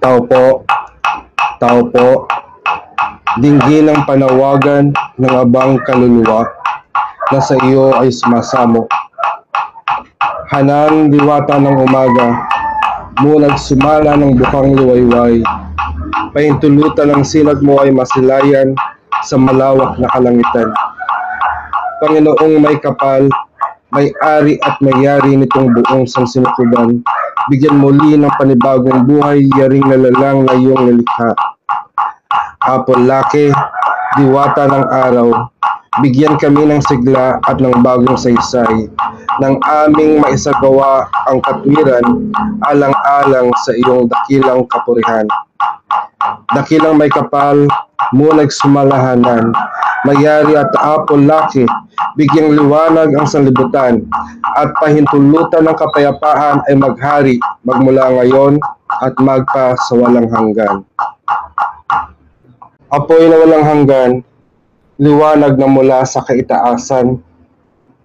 Tao po, tao po, dinggin ang panawagan ng abang kaluluwa na sa iyo ay sumasamo. Hanang diwata ng umaga, mulag sumala ng bukang luwayway, pahintulutan ng sinag mo ay masilayan sa malawak na kalangitan. Panginoong may kapal, may ari at mayari nitong buong sansinukuban, bigyan muli ng panibagong buhay, yaring nalalang na iyong nilikha. Apol laki, diwata ng araw, bigyan kami ng sigla at ng bagong saysay, ng aming maisagawa ang katwiran, alang-alang sa iyong dakilang kapurihan. Dakilang may kapal, mulag sumalahanan, mayari at apol laki, bigyang liwanag ang sanlibutan, at pahintulutan ng kapayapaan ay maghari magmula ngayon at magpa sa walang hanggan. Apoy na walang hanggan, liwanag na mula sa kaitaasan,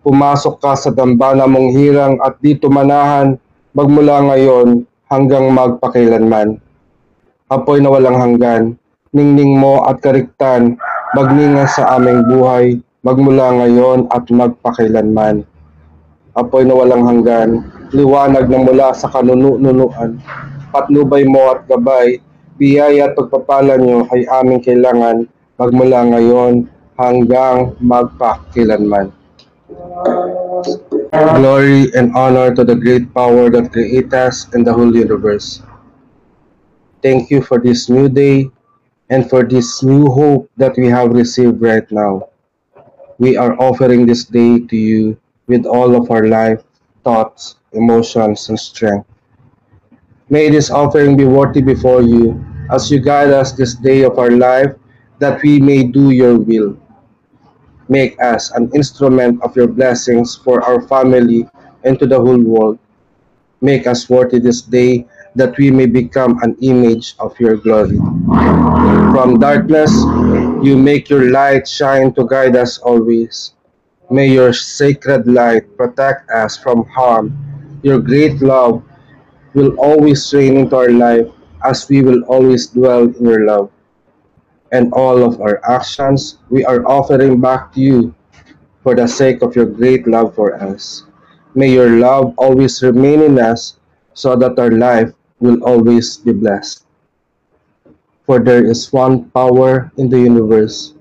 pumasok ka sa dambana mong hirang at dito manahan magmula ngayon hanggang magpakailanman. Apoy na walang hanggan, ningning mo at kariktan, magninga sa aming buhay, magmula ngayon at magpakailanman. Apoy na walang hanggan, liwanag na mula sa kanununuan, patnubay mo at gabay, biyaya at pagpapala niyo ay aming kailangan, magmula ngayon hanggang magpakilanman. Glory and honor to the great power that created us and the whole universe. Thank you for this new day and for this new hope that we have received right now. We are offering this day to you with all of our life, thoughts, emotions, and strength. May this offering be worthy before you as you guide us this day of our life that we may do your will. Make us an instrument of your blessings for our family and to the whole world. Make us worthy this day that we may become an image of your glory. From darkness, you make your light shine to guide us always. May your sacred light protect us from harm. Your great love will always reign into our life as we will always dwell in your love. And all of our actions we are offering back to you for the sake of your great love for us. May your love always remain in us so that our life will always be blessed. For there is one power in the universe,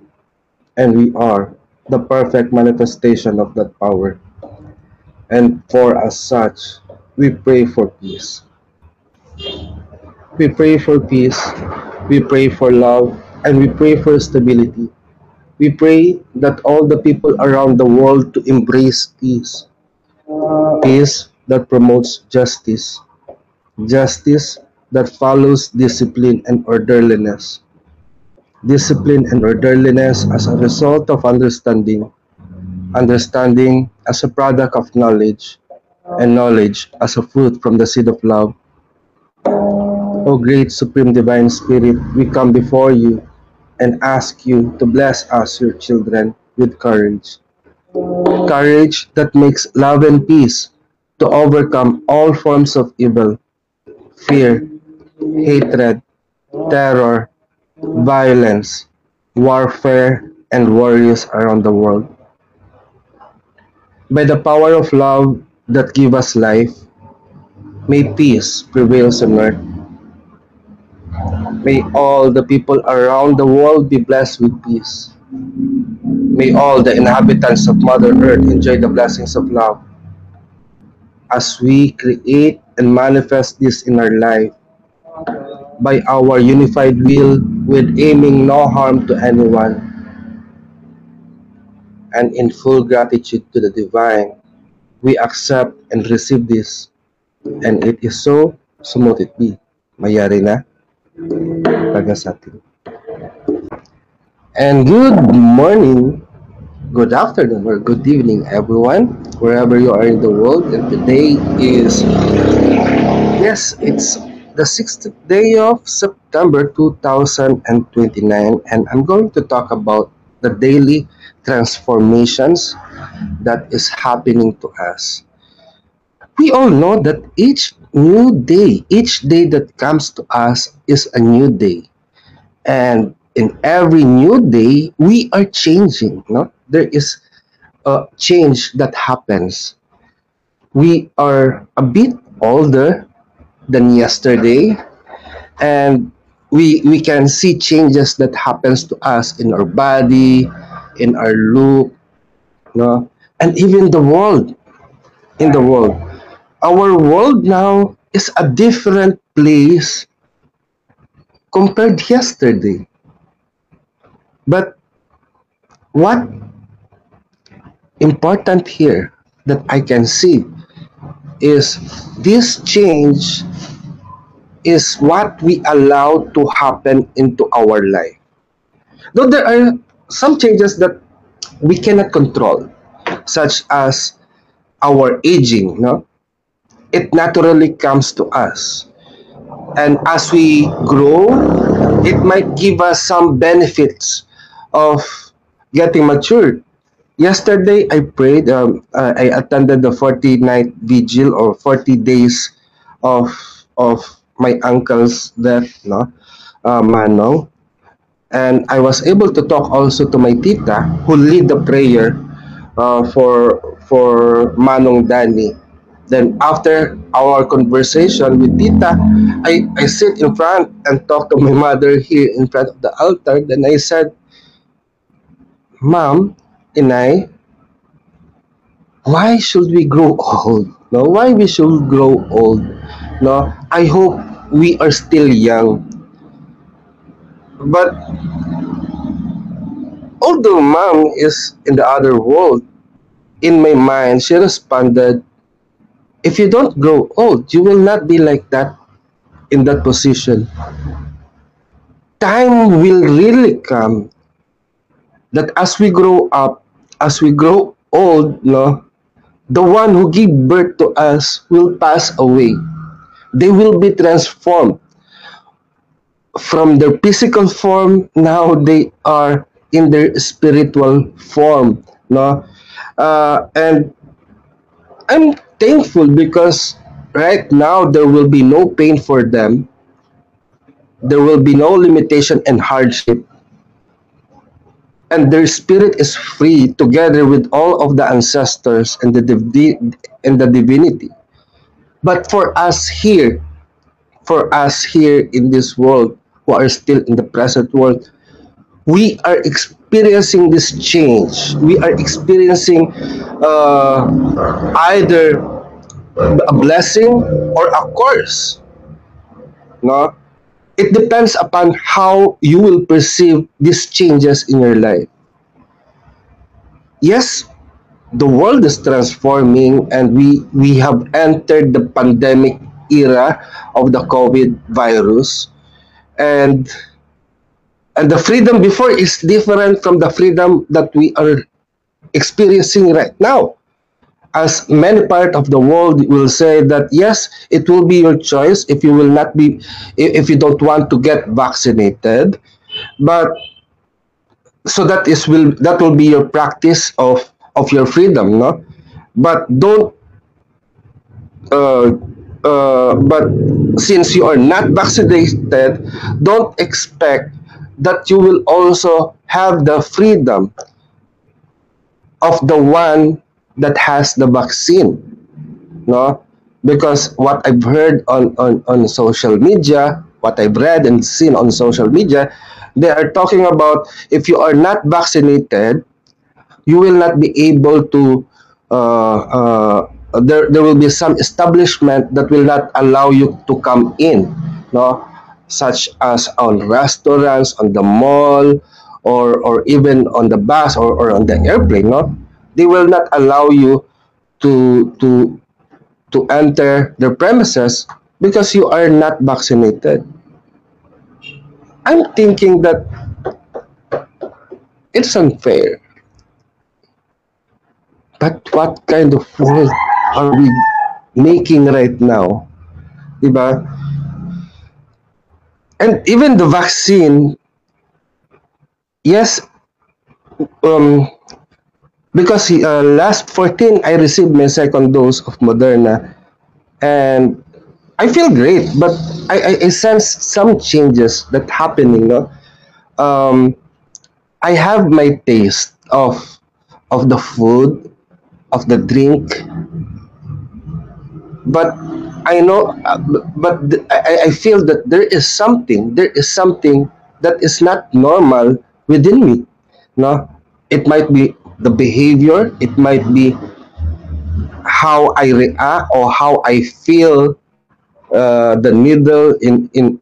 and we are the perfect manifestation of that power. And for as such, we pray for peace. We pray for peace, we pray for love, and we pray for stability. We pray that all the people around the world to embrace peace. Peace that promotes justice. Justice that follows discipline and orderliness. Discipline and orderliness as a result of understanding. Understanding as a product of knowledge. And knowledge as a fruit from the seed of love. O great Supreme Divine Spirit, we come before you and ask you to bless us, your children, with courage. Courage that makes love and peace to overcome all forms of evil, fear, hatred, terror, violence, warfare, and warriors around the world. By the power of love that give us life, may peace prevail on earth May all the people around the world be blessed with peace. May all the inhabitants of Mother Earth enjoy the blessings of love. As we create and manifest this in our life, by our unified will, with aiming no harm to anyone, and in full gratitude to the divine, we accept and receive this. And it is so, so mote it be. Mayari na. taga sa atin. And good morning, good afternoon, or good evening, everyone, wherever you are in the world. And today is, yes, it's the 6th day of September 2029, and I'm going to talk about the daily transformations that is happening to us. we all know that each new day, each day that comes to us is a new day. And in every new day, we are changing. No? There is a change that happens. We are a bit older than yesterday, and we we can see changes that happens to us in our body, in our look, no, and even the world. In the world, our world now is a different place compared yesterday. But what important here that I can see is this change is what we allow to happen into our life. Though there are some changes that we cannot control, such as our aging, no? It naturally comes to us. And as we grow, it might give us some benefits of getting matured. Yesterday, I prayed, um, uh, I attended the 40 night vigil or 40 days of of my uncle's death, no, uh, Manong. And I was able to talk also to my tita who lead the prayer uh, for for Manong Dani. Then after our conversation with Tita, I, I sit in front and talk to my mother here in front of the altar. Then I said, Mom, and I, why should we grow old? No, why we should grow old? No, I hope we are still young. But although mom is in the other world, in my mind, she responded, if you don't grow old, you will not be like that in that position. Time will really come that as we grow up, as we grow old, no, the one who gave birth to us will pass away. They will be transformed from their physical form. Now they are in their spiritual form, no, uh, and I'm thankful because right now there will be no pain for them. There will be no limitation and hardship and their spirit is free together with all of the ancestors and the and the divinity. But for us here for us here in this world who are still in the present world we are experiencing this change. We are experiencing uh, either a blessing or a curse. No it depends upon how you will perceive these changes in your life. Yes, the world is transforming and we, we have entered the pandemic era of the COVID virus. And and the freedom before is different from the freedom that we are experiencing right now as many part of the world will say that yes it will be your choice if you will not be if you don't want to get vaccinated. But so that is will that will be your practice of of your freedom no? But don't uh, uh, but since you are not vaccinated don't expect that you will also have the freedom of the one that has the vaccine no? Because what i've heard on, on on social media what i've read and seen on social media they are talking about if you are not vaccinated you will not be able to uh, uh, there, there will be some establishment that will not allow you to come in no? Such as on restaurants on the mall or or even on the bus or, or on the airplane no they will not allow you to to to enter their premises because you are not vaccinated. I'm thinking that it's unfair. But what kind of world are we making right now? Diba? And even the vaccine, yes, um, because uh, last 14 I received my second dose of Moderna and I feel great, but I, I, I sense some changes that happening. No, um, I have my taste of of the food, of the drink, but I know, uh, but I, I feel that there is something, there is something that is not normal within me. No, it might be the behavior, it might be how I react or how I feel uh, the needle in in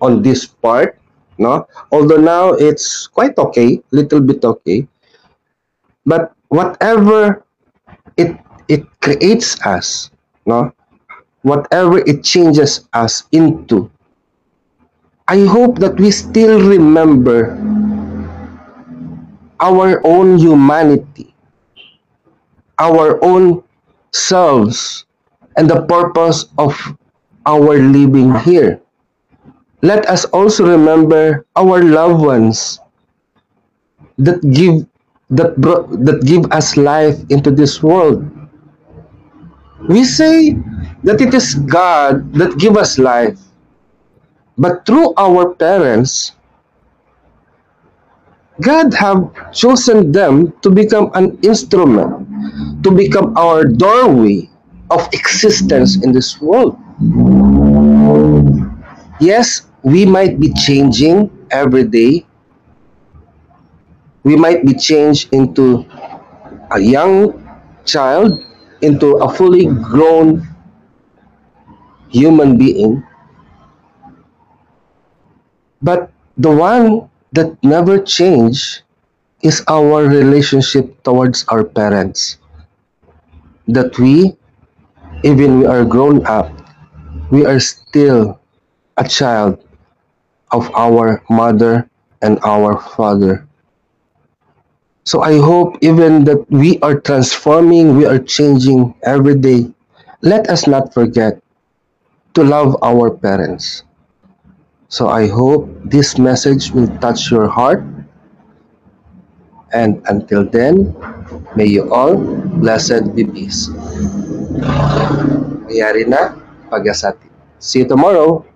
on this part. No, although now it's quite okay, little bit okay, but whatever it it creates us, no, whatever it changes us into, I hope that we still remember our own humanity, our own selves, and the purpose of our living here. Let us also remember our loved ones that give that bro- that give us life into this world. We say that it is God that give us life, but through our parents, God have chosen them to become an instrument, to become our doorway of existence in this world. Yes, we might be changing every day. We might be changed into a young child, into a fully grown human being. But the one that never change is our relationship towards our parents. That we, even we are grown up, we are still a child of our mother and our father. So I hope even that we are transforming, we are changing every day. Let us not forget to love our parents. So I hope this message will touch your heart. And until then, may you all blessed be peace. Mayari na, Pagasati. See you tomorrow.